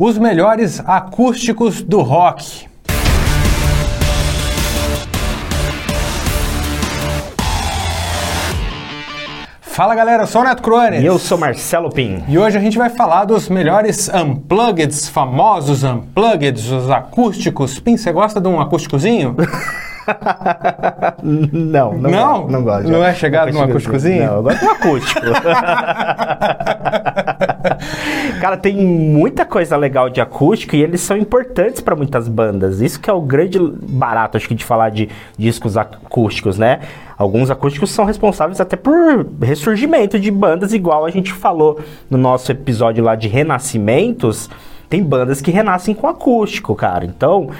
os melhores acústicos do rock. Fala galera, eu sou o Neto Crones. E eu sou Marcelo Pim. E hoje a gente vai falar dos melhores unpluggeds, famosos unpluggeds, os acústicos. Pim, você gosta de um acústicozinho? não, não, não, gosto, não gosto. Não é chegado num acústicozinho? Não, eu gosto de um acústico. Cara, tem muita coisa legal de acústico e eles são importantes para muitas bandas. Isso que é o grande barato, acho que, de falar de discos acústicos, né? Alguns acústicos são responsáveis até por ressurgimento de bandas, igual a gente falou no nosso episódio lá de renascimentos. Tem bandas que renascem com acústico, cara. Então,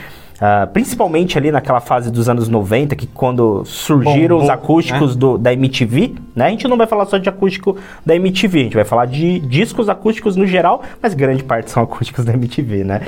Uh, principalmente ali naquela fase dos anos 90, que quando surgiram bom, bom, os acústicos né? do, da MTV, né? A gente não vai falar só de acústico da MTV, a gente vai falar de discos acústicos no geral, mas grande parte são acústicos da MTV, né?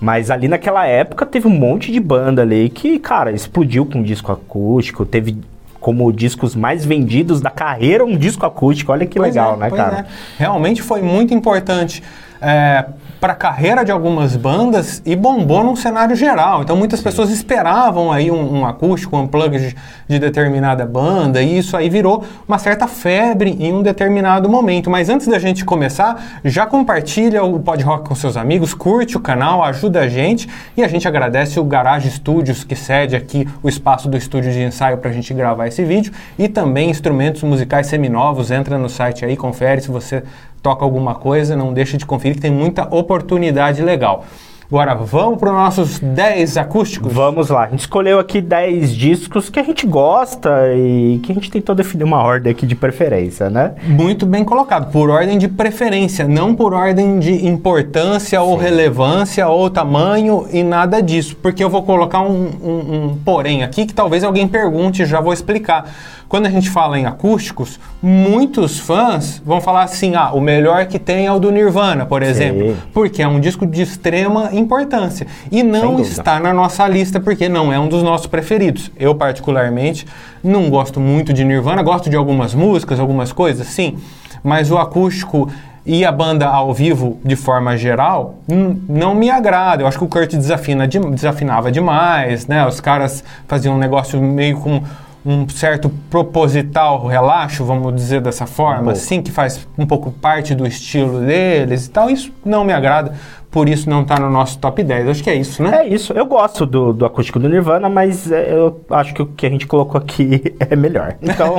Mas ali naquela época teve um monte de banda ali que, cara, explodiu com disco acústico, teve como discos mais vendidos da carreira um disco acústico. Olha que pois legal, é, né, cara? É. Realmente foi muito importante. É, para a carreira de algumas bandas e bombou num cenário geral. Então muitas pessoas esperavam aí um, um acústico, um plug de, de, determinada banda e isso aí virou uma certa febre em um determinado momento. Mas antes da gente começar, já compartilha o Pod Rock com seus amigos, curte o canal, ajuda a gente e a gente agradece o Garage Studios que cede aqui o espaço do estúdio de ensaio para a gente gravar esse vídeo e também instrumentos musicais seminovos. Entra no site aí, confere se você toca alguma coisa, não deixa de conferir que tem muita oportunidade legal. Agora, vamos para os nossos 10 acústicos? Vamos lá. A gente escolheu aqui 10 discos que a gente gosta e que a gente tentou definir uma ordem aqui de preferência, né? Muito bem colocado. Por ordem de preferência, não por ordem de importância Sim. ou relevância ou tamanho e nada disso. Porque eu vou colocar um, um, um porém aqui que talvez alguém pergunte e já vou explicar. Quando a gente fala em acústicos, muitos fãs vão falar assim: ah, o melhor que tem é o do Nirvana, por exemplo, Sim. porque é um disco de extrema importância. E não está na nossa lista porque não é um dos nossos preferidos. Eu, particularmente, não gosto muito de Nirvana, gosto de algumas músicas, algumas coisas, sim, mas o acústico e a banda ao vivo, de forma geral, não me agrada. Eu acho que o Kurt desafina, desafinava demais, né? Os caras faziam um negócio meio com um certo proposital relaxo, vamos dizer dessa forma, um assim, que faz um pouco parte do estilo deles e tal. Isso não me agrada, por isso não está no nosso top 10. Acho que é isso, né? É isso. Eu gosto do, do acústico do Nirvana, mas é, eu acho que o que a gente colocou aqui é melhor. Então,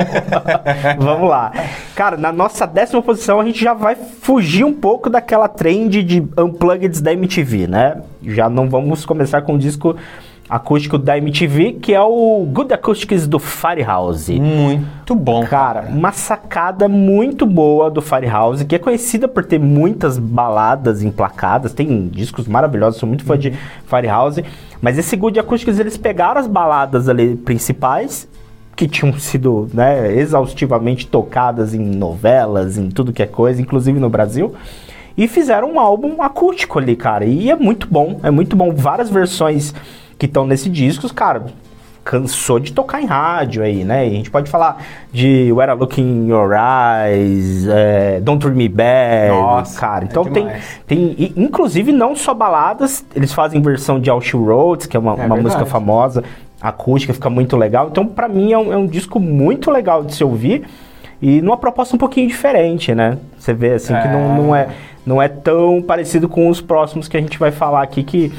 vamos lá. Cara, na nossa décima posição, a gente já vai fugir um pouco daquela trend de unplugged da MTV, né? Já não vamos começar com o disco acústico da MTV, que é o Good Acoustics do Firehouse. Muito bom. Cara, uma sacada muito boa do Firehouse, que é conhecida por ter muitas baladas emplacadas, tem discos maravilhosos, sou muito fã de Firehouse, mas esse Good Acoustics eles pegaram as baladas ali principais que tinham sido né, exaustivamente tocadas em novelas, em tudo que é coisa, inclusive no Brasil, e fizeram um álbum acústico ali, cara. E é muito bom, é muito bom. Várias versões que estão nesse disco, cara, cansou de tocar em rádio aí, né? E a gente pode falar de Where I Look in Your Eyes, é, Don't Treat Me Bad, Nossa, cara. Então é tem, tem, inclusive não só baladas, eles fazem versão de All She Wrote, que é uma, é uma música famosa, acústica, fica muito legal. Então para mim é um, é um disco muito legal de se ouvir e numa proposta um pouquinho diferente, né? Você vê assim que não, não, é, não é tão parecido com os próximos que a gente vai falar aqui, que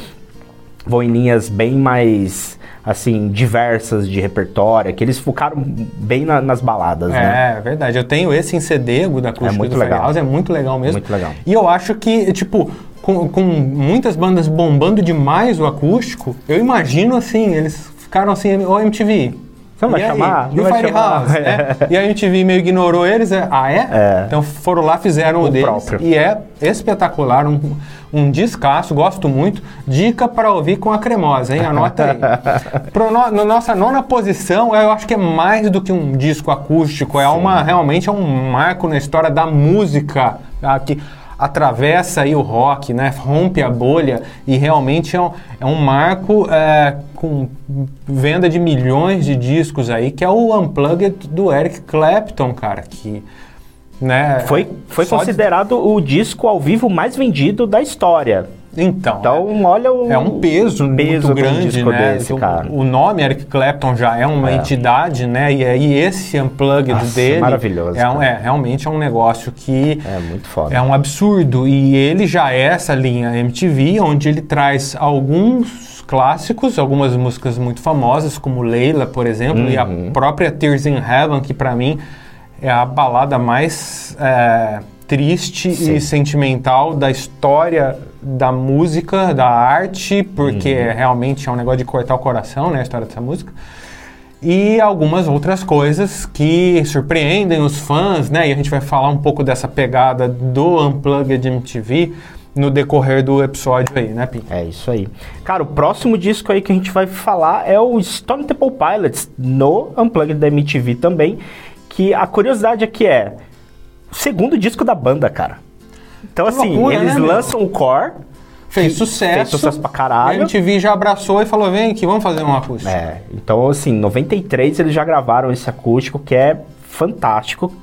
vão em linhas bem mais assim, diversas de repertório, que eles focaram bem na, nas baladas, é, né? É, verdade. Eu tenho esse em CD da acústica é muito legal. House, é muito legal mesmo. Muito legal. E eu acho que, tipo, com, com muitas bandas bombando demais o acústico, eu imagino assim, eles ficaram assim, o MTV, você não vai chamar? E o Firehouse, né? E a MTV meio ignorou eles. É, ah, é? é? Então foram lá, fizeram o, o deles. Próprio. E é espetacular, um, um descasso, gosto muito. Dica para ouvir com a cremosa, hein? Anota aí. Pro no, na nossa nona posição, eu acho que é mais do que um disco acústico, é uma realmente é um marco na história da música. Aqui atravessa aí o rock, né? Rompe a bolha e realmente é um, é um marco é, com venda de milhões de discos aí, que é o Unplugged do Eric Clapton, cara, que né, foi, foi considerado de... o disco ao vivo mais vendido da história. Então, Então, olha o é um peso, peso muito de um grande, disco né? desse, o, cara. o nome Eric Clapton já é uma É. entidade, né? E aí esse unplugged Nossa, dele maravilhoso, é, um- é, realmente é um negócio que É muito foda. é um absurdo. E ele já é essa linha MTV, onde ele traz alguns clássicos, algumas músicas muito famosas, como Leila, por exemplo, e a Uhum. própria Tears in Heaven, que pra mim é a balada mais é, triste Sim. e sentimental da história da música, da arte, porque Uhum. realmente é um negócio de cortar o coração, né, a história dessa música. E algumas outras coisas que surpreendem os fãs, né? E a gente vai falar um pouco dessa pegada do Unplugged MTV no decorrer do episódio aí, né, Pim? É isso aí. Cara, o próximo disco aí que a gente vai falar é o Stone Temple Pilots no Unplugged da MTV também, que a curiosidade aqui é segundo disco da banda, cara. Então Que assim, loucura, eles né, meu? lançam o Core, Fez que sucesso. fez sucesso pra A caralho. MTV já abraçou e falou: vem aqui, vamos fazer um acústico. É, então assim, em 93 eles já gravaram esse acústico que é fantástico,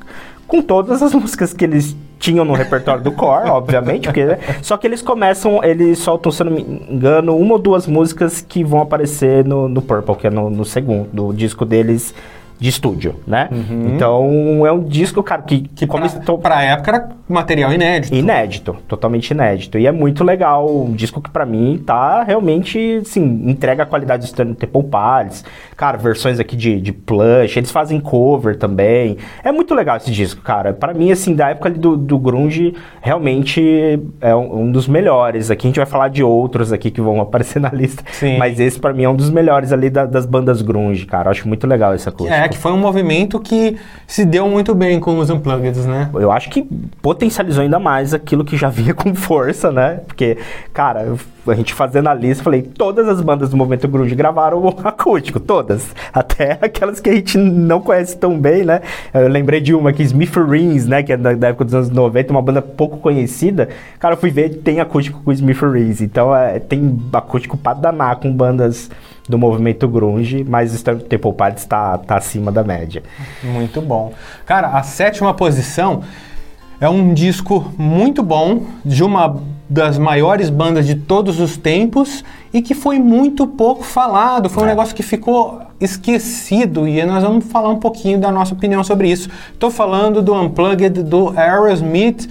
com todas as músicas que eles tinham no repertório do Core, obviamente, porque, né? só que eles começam, eles soltam, se eu não me engano, uma ou duas músicas que vão aparecer no, no Purple, que é no, no segundo, do disco deles de estúdio, né? Então é um disco, cara, que, Que pra, começou pra época era material inédito. Inédito, totalmente inédito. E é muito legal, um disco que pra mim tá realmente, assim, entrega a qualidade do Stanley Temple Pilots. Cara, versões aqui de, de plush, eles fazem cover também. É muito legal esse disco, cara. Pra mim, assim, da época ali do, do grunge, realmente é um, um dos melhores. Aqui a gente vai falar de outros aqui que vão aparecer na lista. Sim. Mas esse pra mim é um dos melhores ali da- das bandas grunge, cara. Eu acho muito legal esse acústico. É, que foi um movimento que se deu muito bem com os Unplugged, né? Eu acho que potencializou ainda mais aquilo que já vinha com força, né? Porque, cara, a gente fazendo a lista, falei, todas as bandas do movimento grunge gravaram o acústico, todas. Até aquelas que a gente não conhece tão bem, né? Eu lembrei de uma aqui, Smithereens, né? Que é da, época dos anos 90, uma banda pouco conhecida. Cara, eu fui ver, tem acústico com Smithereens. Então, é, tem acústico pra danar com bandas do movimento grunge, mas o Stone Temple Pilots tá, tá acima da média. Muito bom. Cara, a sétima posição é um disco muito bom, de uma das maiores bandas de todos os tempos e que foi muito pouco falado. Foi um É. negócio que ficou esquecido e nós vamos falar um pouquinho da nossa opinião sobre isso. Estou falando do Unplugged do Aerosmith.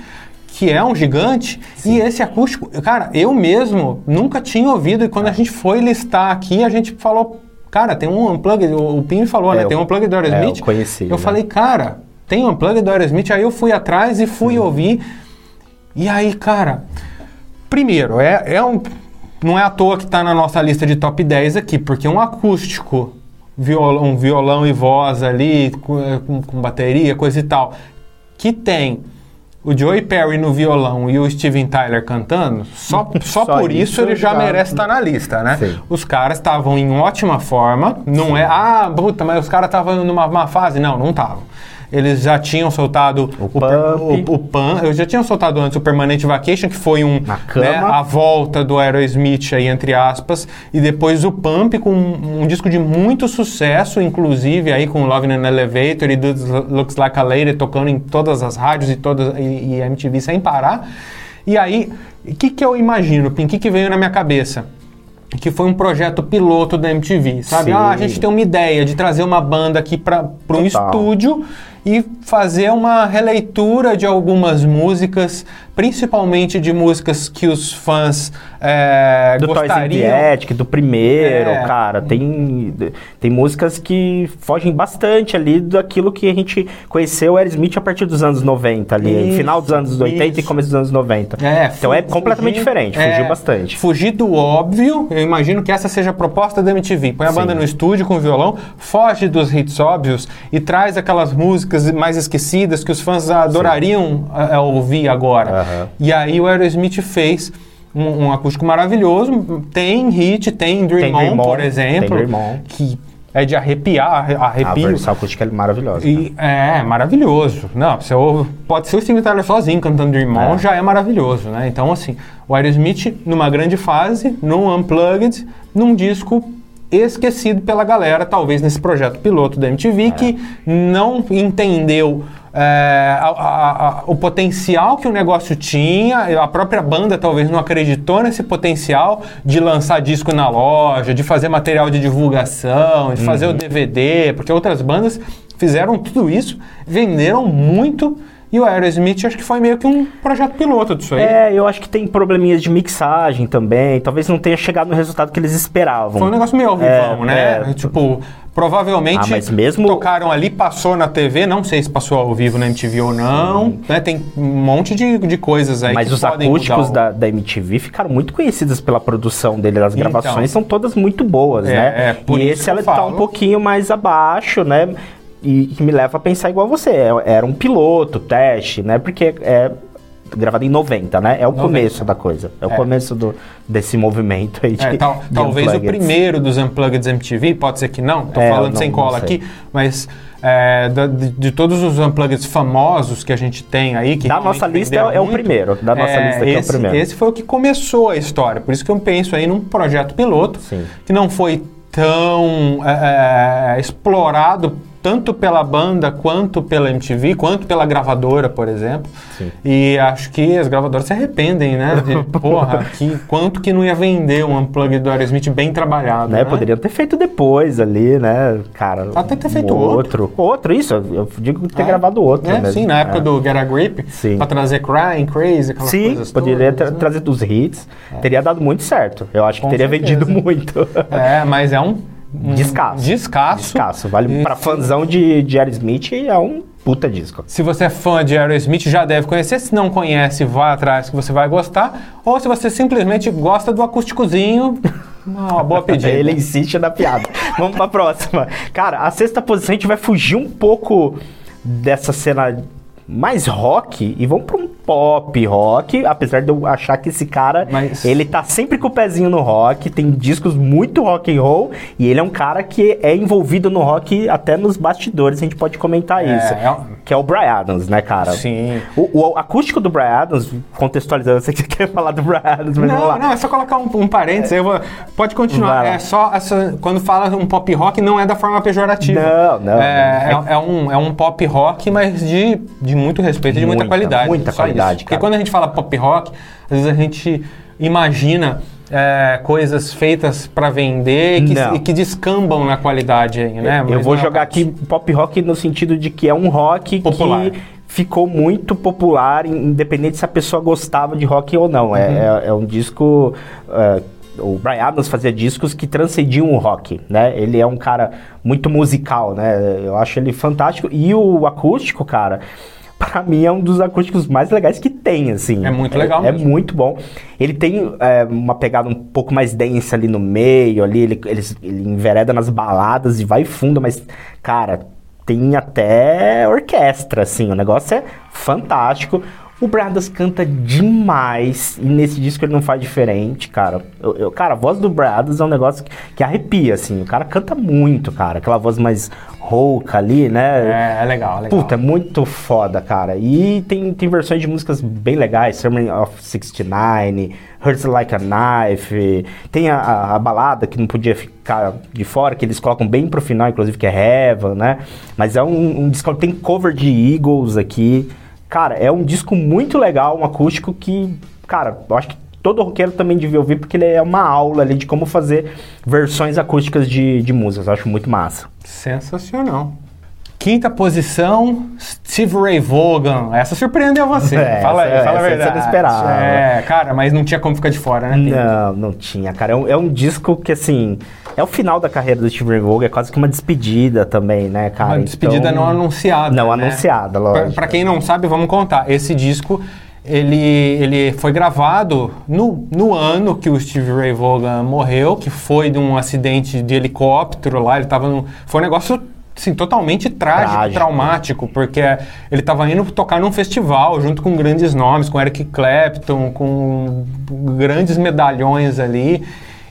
Que é um gigante, e esse acústico, cara, eu mesmo nunca tinha ouvido, e quando a gente foi listar aqui, a gente falou, cara, tem um Unplugged, o o Pim falou, É, né? eu- Tem um Unplugged do é, Aerosmith. eu conheci, Eu né? falei, cara, tem um Unplugged do Aerosmith, aí eu fui atrás e fui ouvir. E aí, cara, primeiro, é, é um. Não é à toa que está na nossa lista de top 10 aqui, porque um acústico, violão, um violão e voz ali, com- com bateria, coisa e tal, que tem o Joey Perry no violão e o Steven Tyler cantando, só, só, Só por isso, isso ele já já- merece estar na lista, né? Sim. Os caras estavam em ótima forma, não é, ah, puta, mas os caras estavam numa má fase. Não, não estavam. Eles já tinham soltado O per- Pump. o, o Pan, eu já tinha soltado antes o Permanent Vacation, que foi um né, a volta do Aerosmith aí entre aspas, e depois o Pump com um, um disco de muito sucesso, inclusive aí com Love in an Elevator e Dudes Looks Like a Lady tocando em todas as rádios e todas e, e MTV sem parar. E aí, o que que eu imagino, Pim? O que que veio na minha cabeça? que foi um projeto piloto da MTV, sabe? Sim. Ah, a gente tem uma ideia de trazer uma banda aqui para um estúdio e fazer uma releitura de algumas músicas, principalmente de músicas que os fãs é, do Toys gostariam. the Attic, do primeiro, É. cara, tem, tem músicas que fogem bastante ali daquilo que a gente conheceu o Aerosmith a partir dos anos 90 ali, Isso, final dos anos 80 e isso. começo dos anos 90. É, então é completamente fugir- diferente, é, fugiu bastante. Fugir do óbvio, eu imagino que essa seja a proposta da MTV. Põe a Sim. banda no estúdio com violão, foge dos hits óbvios e traz aquelas músicas mais esquecidas que os fãs adorariam a- a ouvir agora. Aham. E aí o Aerosmith fez um, um acústico maravilhoso. Tem hit, tem Dream, Tem On, Dream On, por tem exemplo, Dream On. que é de arrepiar, arre- A arrepio. versão acústica é maravilhosa. E, é, maravilhoso. Não, você ouve, pode ser o Steven Tyler sozinho cantando Dream On, É. já é maravilhoso, né? Então, assim, o Aerosmith numa grande fase, num Unplugged, num disco esquecido pela galera, talvez nesse projeto piloto da MTV, que não entendeu é, a- a- a- o potencial que o negócio tinha, a própria banda talvez não acreditou nesse potencial de lançar disco na loja, de fazer material de divulgação, de fazer o DVD, porque outras bandas fizeram tudo isso, venderam muito. E o Aerosmith acho que foi meio que um projeto piloto disso aí. É, eu acho que tem probleminhas de mixagem também. Talvez não tenha chegado no resultado que eles esperavam. Foi um negócio meio ao vivão, É, né? é. Tipo, provavelmente Ah, mas mesmo- tocaram ali, passou na TV, não sei se passou ao vivo na MTV ou não, né? Tem um monte de, de coisas aí Mas os acústicos o- da, da MTV ficaram muito conhecidos pela produção dele. As Então. gravações são todas muito boas, É, né? é, por e esse ela tá falo. um pouquinho mais abaixo, né? E que me leva a pensar igual você. É- Era um piloto, teste, né? Porque é gravado em 90, né? É o 90. começo da coisa. É o É. começo do, desse movimento aí de, É, tal- de talvez o unplugged. primeiro dos Unplugged MTV, pode ser que não, tô É, falando não- sem cola aqui, mas é, da- de, de todos os Unplugged famosos que a gente tem aí, que Da nossa lista é o muito, primeiro, da nossa lista aqui é o esse, primeiro. Esse foi o que começou a história, por isso que eu penso aí num projeto piloto, Sim. que não foi tão é, é, explorado tanto pela banda quanto pela MTV, quanto pela gravadora, por exemplo. Sim. E acho que as gravadoras se arrependem, né? De, porra, que, quanto que não ia vender um unplug do Aerosmith bem trabalhado, Né? né? Poderiam ter feito depois ali, né, cara? Até ter feito um outro. Outro, isso. Eu digo ter É, gravado outro. É, mesmo. sim, na época É. do Get a Grip, Sim. pra trazer Crying, Crazy, aquelas Sim, coisas poderia todas, né? trazido os hits. Teria dado muito certo. Eu acho que Com teria certeza. vendido muito. É, mas é um... um Descasso. Descasso. Descasso. Vale E pra fãzão de, de Aerosmith, é um puta disco. Se você é fã de Aerosmith, já deve conhecer. Se não conhece, vá atrás que você vai gostar. Ou se você simplesmente gosta do acústicozinho, uma boa pedida. Ele insiste na piada. Vamos pra próxima. Cara, a sexta posição a gente vai fugir um pouco dessa cena mais rock e vamos pra um pop rock, apesar de eu achar que esse cara, Mas- ele tá sempre com o pezinho no rock, tem discos muito rock and roll e ele é um cara que é envolvido no rock até nos bastidores, a gente pode comentar É, isso. é Que é o Brian Adams, né, cara? Sim. O, o acústico do Brian Adams, contextualizando, eu sei que você quer falar do Brian Adams, mas vamos Não, lá. não, é só colocar um, um parênteses. aí eu vou- pode continuar. É só essa, quando fala um pop rock, não é da forma pejorativa. Não, não, É, não. é- é um, é um pop rock, mas de, de muito respeito e de muita, Muita, qualidade. muita só isso. Porque cara. quando a gente fala pop rock, às vezes a gente imagina é, coisas feitas pra vender e que, e que descambam na qualidade aí, né? Eu vou é jogar aqui pop rock no sentido de que é um rock Popular. que ficou muito popular, independente se a pessoa gostava de rock ou não. Uhum. É, é- é um disco. é, o Brian Adams fazia discos que transcendiam o rock, né? Ele é um cara muito musical, né? Eu acho ele fantástico. E o acústico, cara, pra mim é um dos acústicos mais legais que tem, assim. É muito legal É, mesmo. muito bom. Ele tem é, uma pegada um pouco mais densa ali no meio, ali, ele, ele, ele envereda nas baladas e vai fundo, mas, cara, tem até orquestra, assim, o negócio é fantástico. O Bradas canta demais, e nesse disco ele não faz diferente, cara. Eu, eu- cara, a voz do Bradas é um negócio que, que arrepia, assim. O cara canta muito, cara. Aquela voz mais rouca ali, né? É, é legal, é legal. Puta, é muito foda, cara. E tem, tem versões de músicas bem legais, Sermon of 69, Hurts Like a Knife. Tem a, a- a balada que não podia ficar de fora, que eles colocam bem pro final, inclusive, que é Heaven, né? Mas é um, um disco, tem cover de Eagles aqui. Cara, é um disco muito legal, um acústico que, cara, eu acho que todo roqueiro também devia ouvir, porque ele é uma aula ali de como fazer versões acústicas de, de músicas. Eu acho muito massa. Sensacional. Quinta posição, Steve Ray Vaughan. Essa surpreendeu você. É, fala aí, essa- fala a essa você verdade. não esperava. É, cara, mas não tinha como ficar de fora, né? Não, não tinha, cara. É um, é um disco que, assim, é o final da carreira do Steve Ray Vaughan, é quase que uma despedida também, né, cara? Uma despedida Então- não anunciada. Não né? anunciada, Pra, lógico. pra quem não sabe, vamos contar. Esse disco, ele, ele foi gravado no, no ano que o Steve Ray Vaughan morreu, que foi de um acidente de helicóptero lá. Ele tava no, Foi um negócio assim, totalmente trágico, Trágico. traumático, porque ele estava indo tocar num festival junto com grandes nomes, com Eric Clapton, com grandes medalhões ali.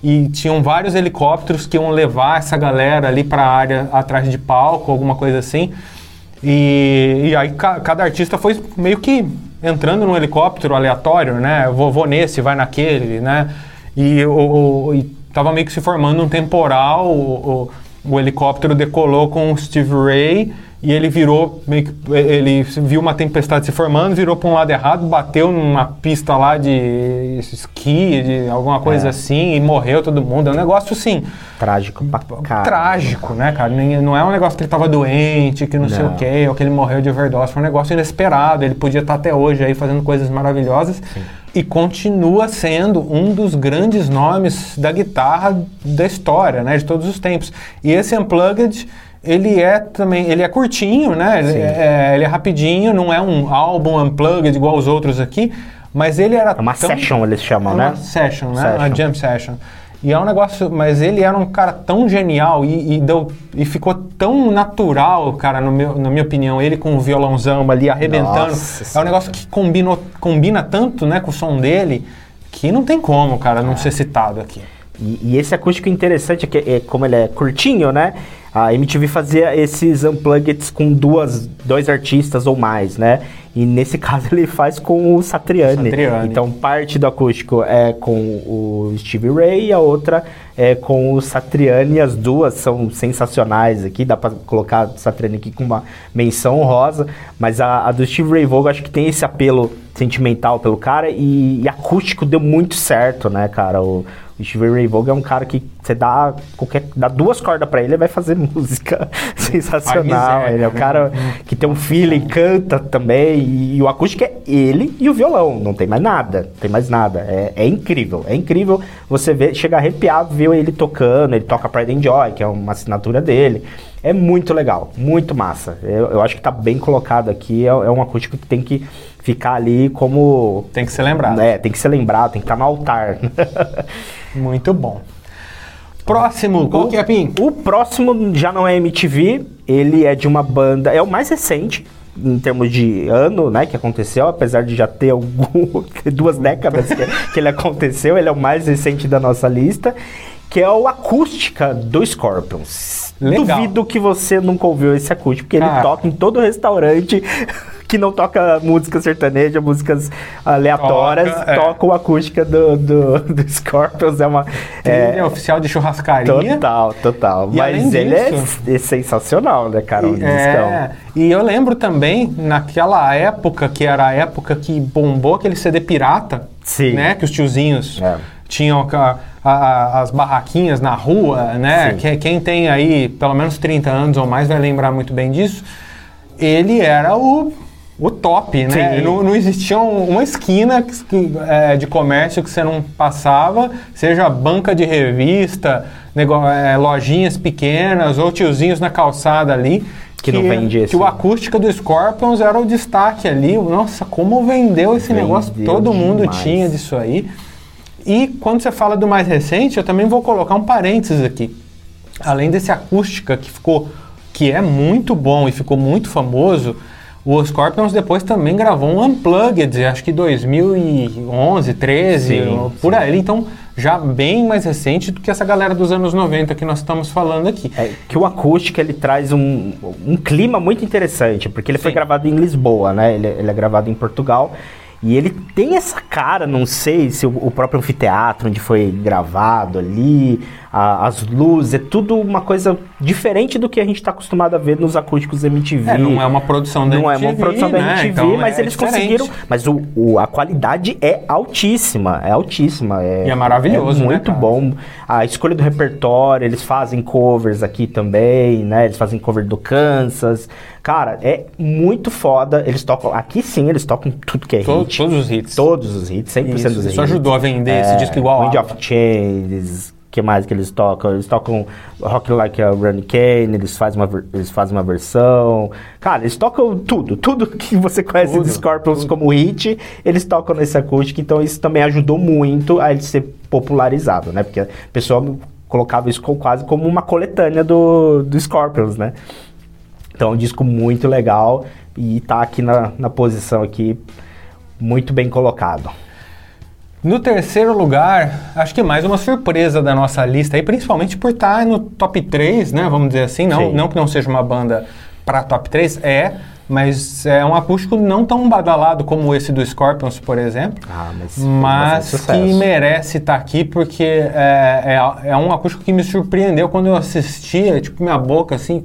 E tinham vários helicópteros que iam levar essa galera ali para a área atrás de palco, alguma coisa assim. E, e aí ca- cada artista foi meio que entrando num helicóptero aleatório, né? Vou, vou nesse, vai naquele, né? E, o, o- e tava meio que se formando um temporal. o- o- helicóptero decolou com o Steve Ray e ele virou, meio que, ele viu uma tempestade se formando, virou para um lado errado, bateu numa pista lá de esqui, de alguma coisa É. assim, e morreu todo mundo. É um negócio assim, Trágico pra caramba. trágico, né, cara? Não é um negócio que ele tava doente, que não, sei Não. o quê, ou que ele morreu de overdose. Foi um negócio inesperado. Ele podia estar até hoje aí fazendo coisas maravilhosas e continua sendo um dos grandes nomes da guitarra da história, né, de todos os tempos. E esse Unplugged, ele é também, ele é curtinho, né? Ele Sim. é, ele é rapidinho, não é um álbum Unplugged igual os outros aqui, mas ele era É uma tão- session, eles chamam, é né? uma session, né? Session. Uma jam session. E é um negócio, mas ele era um cara tão genial e, e deu, e ficou tão natural, cara, no meu, na minha opinião, ele com o violãozão ali arrebentando. Nossa é um negócio que combinou, combina tanto, né, com o som dele, que não tem como, cara, não ser citado aqui. E, e esse acústico interessante é que, é, como ele é curtinho, né? A MTV fazia esses unpluggeds com duas, dois artistas ou mais, né? E nesse caso ele faz com o Satriani. Satriani. Então parte do acústico é com o Stevie Ray e a outra é com o Satriani. As duas são sensacionais aqui. Dá pra colocar o Satriani aqui com uma menção honrosa. Mas a, a do Stevie Ray Vaughan acho que tem esse apelo sentimental pelo cara e, e acústico deu muito certo, né, cara? O, o Stevie Ray Vaughan é um cara que você dá qualquer dá duas cordas pra ele, ele vai fazer música sensacional. miséria, ele é o né? cara que tem um feeling, canta também e, o acústico é ele e o violão, não tem mais nada, não tem mais nada. É, é incrível, é incrível você ver, chega arrepiado ver ele tocando, ele toca Pride and Joy, que é uma assinatura dele. É muito legal, muito massa. Eu, eu acho que tá bem colocado aqui, é, é um acústico que tem que ficar ali como Tem que ser lembrado. é, tem que ser lembrado, tem que estar no altar. Muito bom. Próximo, qual que é, Pim? O próximo já não é MTV, ele é de uma banda, é o mais recente em termos de ano, né, que aconteceu, apesar de já ter algum, duas décadas que, que ele aconteceu, ele é o mais recente da nossa lista, que é o Acústica do Scorpions. Legal. Duvido que você nunca ouviu esse acústico, porque ele Cara. toca em todo restaurante que não toca música sertaneja, músicas aleatórias, Toca, é. toca o acústica do, do, do Scorpions, é uma... Trilha é, oficial de churrascaria. Total, total. E Mas ele é, disso- é sensacional, né, cara? Um é, e eu lembro também, naquela época, que era a época que bombou aquele CD pirata, Sim. né? Que os tiozinhos É. tinham a- a- as barraquinhas na rua, né? Que, quem tem aí pelo menos 30 anos ou mais vai lembrar muito bem disso. Ele era o, o top, né? Não, não existia um- uma esquina que- que, é, de comércio que você não passava, seja banca de revista, é, lojinhas pequenas ou tiozinhos na calçada ali. Que não vende esse. Que o acústica do Scorpions era o destaque ali. Nossa, como vendeu esse Vendeu negócio. Todo mundo demais. tinha disso aí. E quando você fala do mais recente, eu também vou colocar um parênteses aqui. Além desse acústica que ficou, que é muito bom e ficou muito famoso, o Scorpions depois também gravou um Unplugged, acho que 2011, 13, Sim, por aí. Então, já bem mais recente do que essa galera dos anos 90 que nós estamos falando aqui. É que o acústico ele traz um, um clima muito interessante, porque ele foi Sim. gravado em Lisboa, né? Ele, ele é gravado em Portugal. E ele tem essa cara, não sei se o, o próprio anfiteatro onde foi gravado ali, a- as luzes, é tudo uma coisa diferente do que a gente está acostumado a ver nos acústicos MTV. É, não é uma produção da não MTV, é uma produção da né? MTV, Então, mas é eles diferente. conseguiram. Mas o, o- a qualidade é altíssima, é altíssima. É, E é maravilhoso, é né, muito cara? bom. A escolha do repertório, eles fazem covers aqui também, né? Eles fazem cover do Kansas. Cara, é muito foda. Eles tocam. Aqui sim, eles tocam tudo que é To- hit. todos os hits. Todos os hits, 100% Isso, dos hits. isso ajudou a vender esse disco igual Wind a- of Change, que mais que eles tocam? Eles tocam Rock Like a Run Kane, eles fazem, uma, eles fazem uma versão. Cara, eles tocam tudo, tudo que você conhece Tudo, dos Scorpions como hit, eles tocam nesse acústico, então isso também ajudou muito a ele ser popularizado, né? Porque a pessoa colocava isso quase como uma coletânea do, do Scorpions, né? Então é um disco muito legal e tá aqui na, na posição aqui muito bem colocado. No terceiro lugar, acho que mais uma surpresa da nossa lista aí, principalmente por estar no top 3, né? Vamos dizer assim, não, Sim. não que não seja uma banda para top 3, é mas é um acústico não tão badalado como esse do Scorpions, por exemplo. Ah, mas, mas que merece estar aqui porque é, é, é um acústico que me surpreendeu quando eu assistia, tipo, minha boca assim,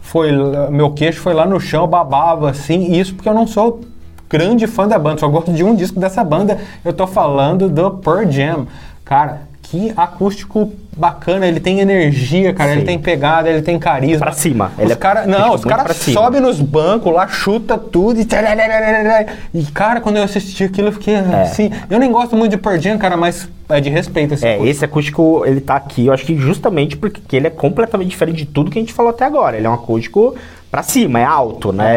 foi, meu queixo foi lá no chão, babava assim, e isso porque eu não sou grande fã da banda, só gosto de um disco dessa banda, eu tô falando do Pearl Jam. Cara, que acústico bacana, ele tem energia, cara, ele Sim. tem pegada, ele tem carisma. Pra cima, Os ele é cara, não, os caras sobem nos bancos lá, chuta tudo e... E, cara, quando eu assisti aquilo, eu fiquei assim... Eu nem gosto muito de Pearl Jam, cara, mas é de respeito esse É, acústico. esse acústico, ele tá aqui, eu acho que justamente porque ele é completamente diferente de tudo que a gente falou até agora. Ele é um acústico pra cima, é alto, né?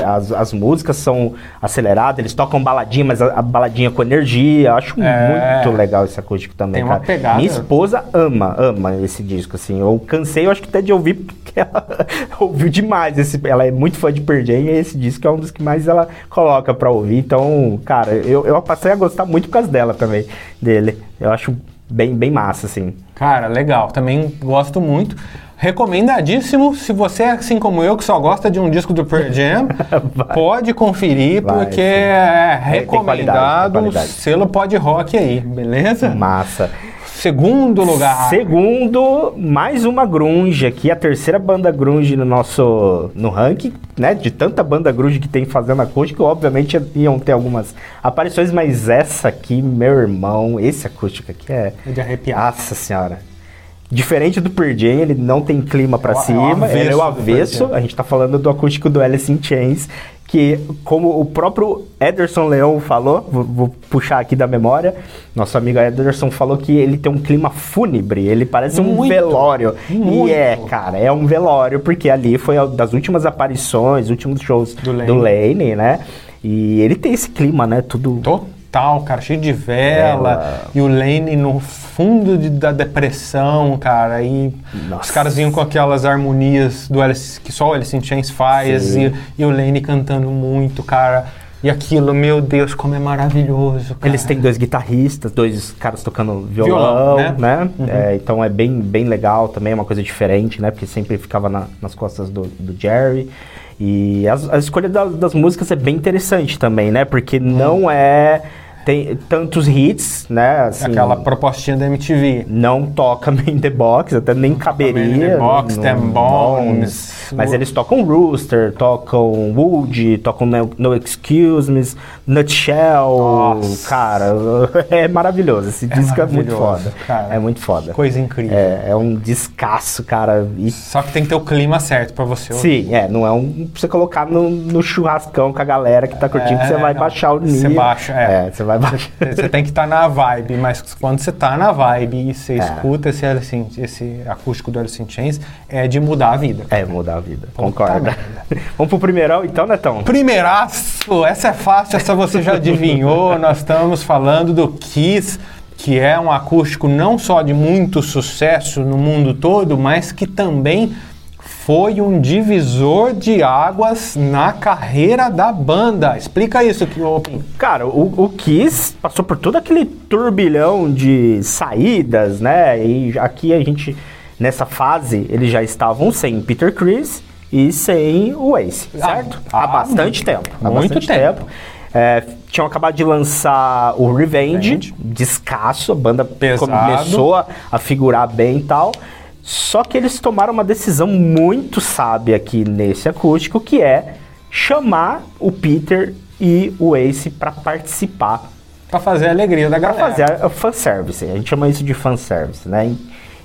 É. As, as músicas são aceleradas, eles tocam baladinha, mas a, a baladinha com energia. Eu acho É. muito legal esse acústico também, Tem uma cara. pegada. Minha esposa ama, ama esse disco, assim. Eu cansei, eu acho que até de ouvir, porque ela ouviu demais. Esse, ela é muito fã de Pearl Jam e esse disco é um dos que mais ela coloca pra ouvir. Então, cara, eu, eu passei a gostar muito por causa dela também, dele. Eu acho bem, bem massa, assim. Cara, legal. Também gosto muito. Recomendadíssimo. Se você é assim como eu, que só gosta de um disco do Pearl Jam, pode conferir, Vai, porque sim. é recomendado. tem. Selo pod rock aí, beleza? Massa. Segundo lugar. Segundo, mais uma grunge aqui, a terceira banda grunge no nosso no ranking, né? De tanta banda grunge que tem fazendo acústico, obviamente iam ter algumas aparições, mas essa aqui, meu irmão, esse acústico aqui é É de arrepiar. Nossa senhora. Diferente do Jam, ele não tem clima É o cima, ele é o avesso. A gente tá falando do acústico do Alice in Chains, que como o próprio Ederson Leão falou, vou, vou puxar aqui da memória, nosso amigo Ederson falou que ele tem um clima fúnebre, ele parece um Muito, velório. muito. E é, cara, é um velório, porque ali foi das últimas aparições, últimos shows Do do Lane. Lane, né? E ele tem esse clima, né? Tudo Total, cara, cheio de vela. Vela. E o Lane no fundo de- da depressão, cara. E Nossa. os caras vinham com aquelas harmonias do Alice, que só o Alice in Chains faz. E, e o Lane cantando muito, cara. E aquilo, meu Deus, como é maravilhoso, cara. Eles têm dois guitarristas, dois caras tocando violão, Violão, né? né? Uhum. É, então é bem, bem legal também, é uma coisa diferente, né? Porque sempre ficava na- nas costas do, do Jerry. E as- a, escolha da- das músicas é bem interessante também, né? Porque não é... Tem tantos hits, né? Assim, Aquela propostinha da MTV. não toca in the Box, até nem caberia. in the Box, no Bones. Mas eles tocam Rooster, tocam Wood, tocam No, no Excuse Me, Nutshell. Nossa. Cara, é maravilhoso. Esse disco é muito foda. cara. É muito foda. Coisa incrível. É, é um descasso, cara. E Só que tem que ter o clima certo pra você ouvir. Sim, é, não é um pra você colocar no, no churrascão com a galera que tá curtindo, que você vai não. baixar o nível. Você baixa, é. você vai baixar. Você tem que estar na vibe, mas quando você tá na vibe e você É. escuta esse, esse acústico do Alice in Chains, é de mudar a vida. É, mudar a vida. Concorda. Vamos pro primeirão então, Netão? Primeiraço, essa é fácil, essa você já adivinhou. Nós estamos falando do Kiss, que é um acústico não só de muito sucesso no mundo todo, mas que também foi um divisor de águas na carreira da banda. Explica isso, Kim. Cara, o, o Kiss passou por todo aquele turbilhão de saídas, né? E aqui a gente, nessa fase, eles já estavam sem Peter Chris e sem o Ace, Ah, certo? ah, há bastante tempo. Há muito bastante tempo. É, tinham acabado de lançar o Revenge, Revenge. descasso, a banda Pesado. começou a, a figurar bem e tal. Só que eles tomaram uma decisão muito sábia aqui nesse acústico, que é chamar o Peter e o Ace para participar, Pra fazer a alegria da para galera. fazer a, a fanservice. A gente chama isso de fanservice, né?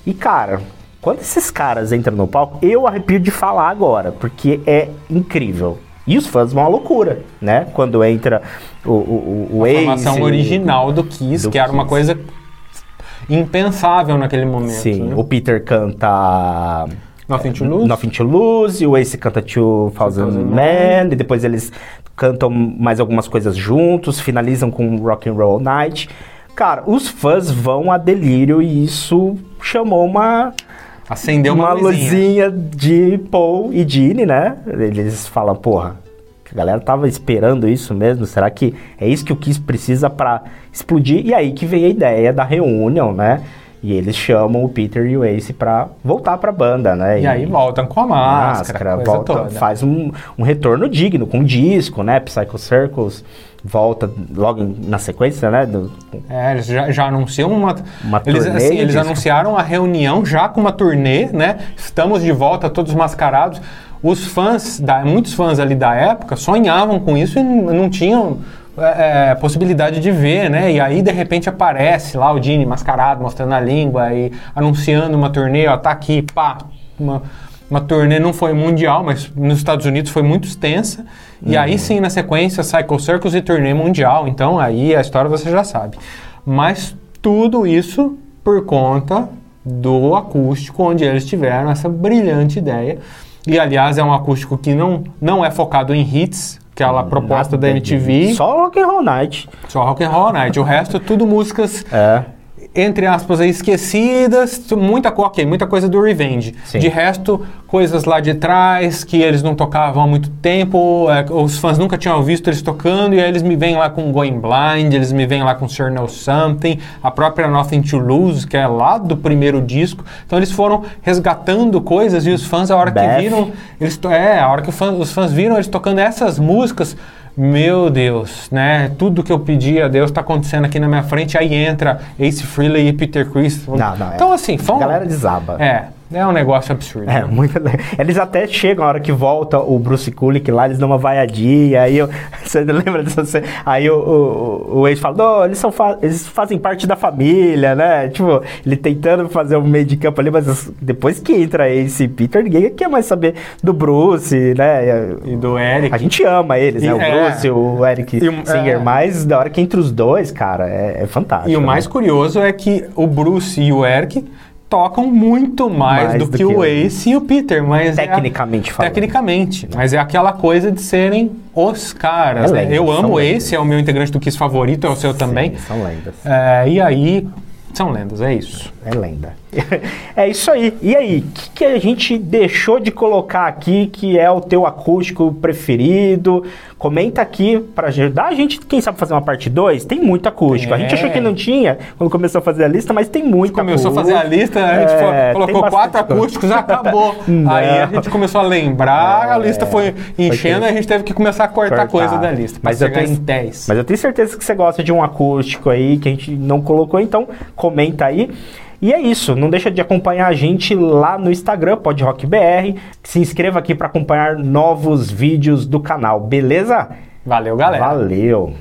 E, cara, quando esses caras entram no palco, eu arrepio de falar agora, porque é incrível. E os fãs vão à loucura, né? Quando entra o, o, o a Ace. formação original do Kiss, do que era uma coisa impensável naquele momento. Sim, né? o Peter canta Nothing to Lose. Nothing to Lose, o Ace canta 2000 Man, e depois eles cantam mais algumas coisas juntos, finalizam com Rock and Roll Night. Cara, os fãs vão a delírio e isso chamou uma, Acendeu uma, uma luzinha. luzinha de Paul e Gene, né? Eles falam, porra, a galera tava esperando isso mesmo? Será que é isso que o Kiss precisa pra explodir? E aí que veio a ideia da reunião, né? E eles chamam o Peter e o Ace pra voltar pra banda, né? E, aí voltam com a máscara, coisa volta, toda. faz um, um retorno digno, com disco, né? Psycho Circles volta logo na sequência, né? do- É, eles já, já anunciam uma. Uma eles, turnê assim, eles disco. anunciaram a reunião já com uma turnê, né? Estamos de volta, todos mascarados. Os fãs, da, muitos fãs ali da época, sonhavam com isso e não tinham é, é, possibilidade de ver, né? E aí, de repente, aparece lá o Gene mascarado, mostrando a língua e anunciando uma turnê, ó, tá aqui, pá, uma, uma turnê não foi mundial, mas nos Estados Unidos foi muito extensa. E aí sim, na sequência, Cycle Circus e turnê mundial. Então aí a história você já sabe. Mas tudo isso por conta do acústico, onde eles tiveram essa brilhante ideia. E aliás, é um acústico que não, não é focado em hits, aquela proposta da Nada MTV, só, Só Rock and Roll Night. rock and roll night. O resto é tudo músicas É. entre aspas, aí, esquecidas, muita, co- ok, muita coisa do Revenge. Sim. De resto, coisas lá de trás que eles não tocavam há muito tempo, é, os fãs nunca tinham visto eles tocando, e aí eles me vêm lá com Going Blind, eles me vêm lá com Sure Know Something, a própria Nothing to Lose, que é lá do primeiro disco. Então eles foram resgatando coisas e os fãs, a hora Beth. que viram, eles é, a hora que fã- os fãs viram eles tocando essas músicas, meu Deus, né? Tudo que eu pedi a Deus está acontecendo aqui na minha frente. Aí entra Ace Frehley e Peter Chris. Não, não, é. Então, assim, foi A um- galera desaba. É, é um negócio absurdo. É, né? muito le- Eles até chegam, a hora que volta o Bruce Kulick lá, eles dão uma vaiadinha, aí eu, você lembra dessa cena? Aí o, o, o ex fala, eles, são fa- eles fazem parte da família, né? Tipo, ele tentando fazer um meio de campo ali, mas depois que entra esse Peter, ninguém quer mais saber do Bruce, né? E do Eric. A gente ama eles, né? O é. Bruce, o Eric E o- Singer, é. mas da hora que entre os dois, cara, é, é fantástico. E o né? mais curioso é que o Bruce e o Eric tocam muito mais, Mais do, do que, que o Ace e o Peter, mas é- Tecnicamente falando. Tecnicamente, mas é aquela coisa de serem os caras. É né? Eu amo o lendas. Ace, é o meu integrante do Kiss favorito, é o seu também. Sim, são lendas. É, e aí, são lendas, é isso. É lenda. É isso aí. E aí, o que, que a gente deixou de colocar aqui que é o teu acústico preferido? Comenta aqui pra ajudar a gente, quem sabe fazer uma parte 2? Tem muito acústico. A gente É. achou que não tinha quando começou a fazer a lista, mas tem muito Começou a fazer a lista, a gente É, colocou quatro acústicos, acabou. Não. Aí a gente começou a lembrar, a É, lista foi enchendo, ter- e a gente teve que começar a cortar, Cortar. coisa da lista, Mas eu tenho- em 10. Mas eu tenho certeza que você gosta de um acústico aí que a gente não colocou, então comenta aí. E é isso, não deixa de acompanhar a gente lá no Instagram, PodRockBR. Se inscreva aqui para acompanhar novos vídeos do canal, beleza? Valeu, galera. Valeu!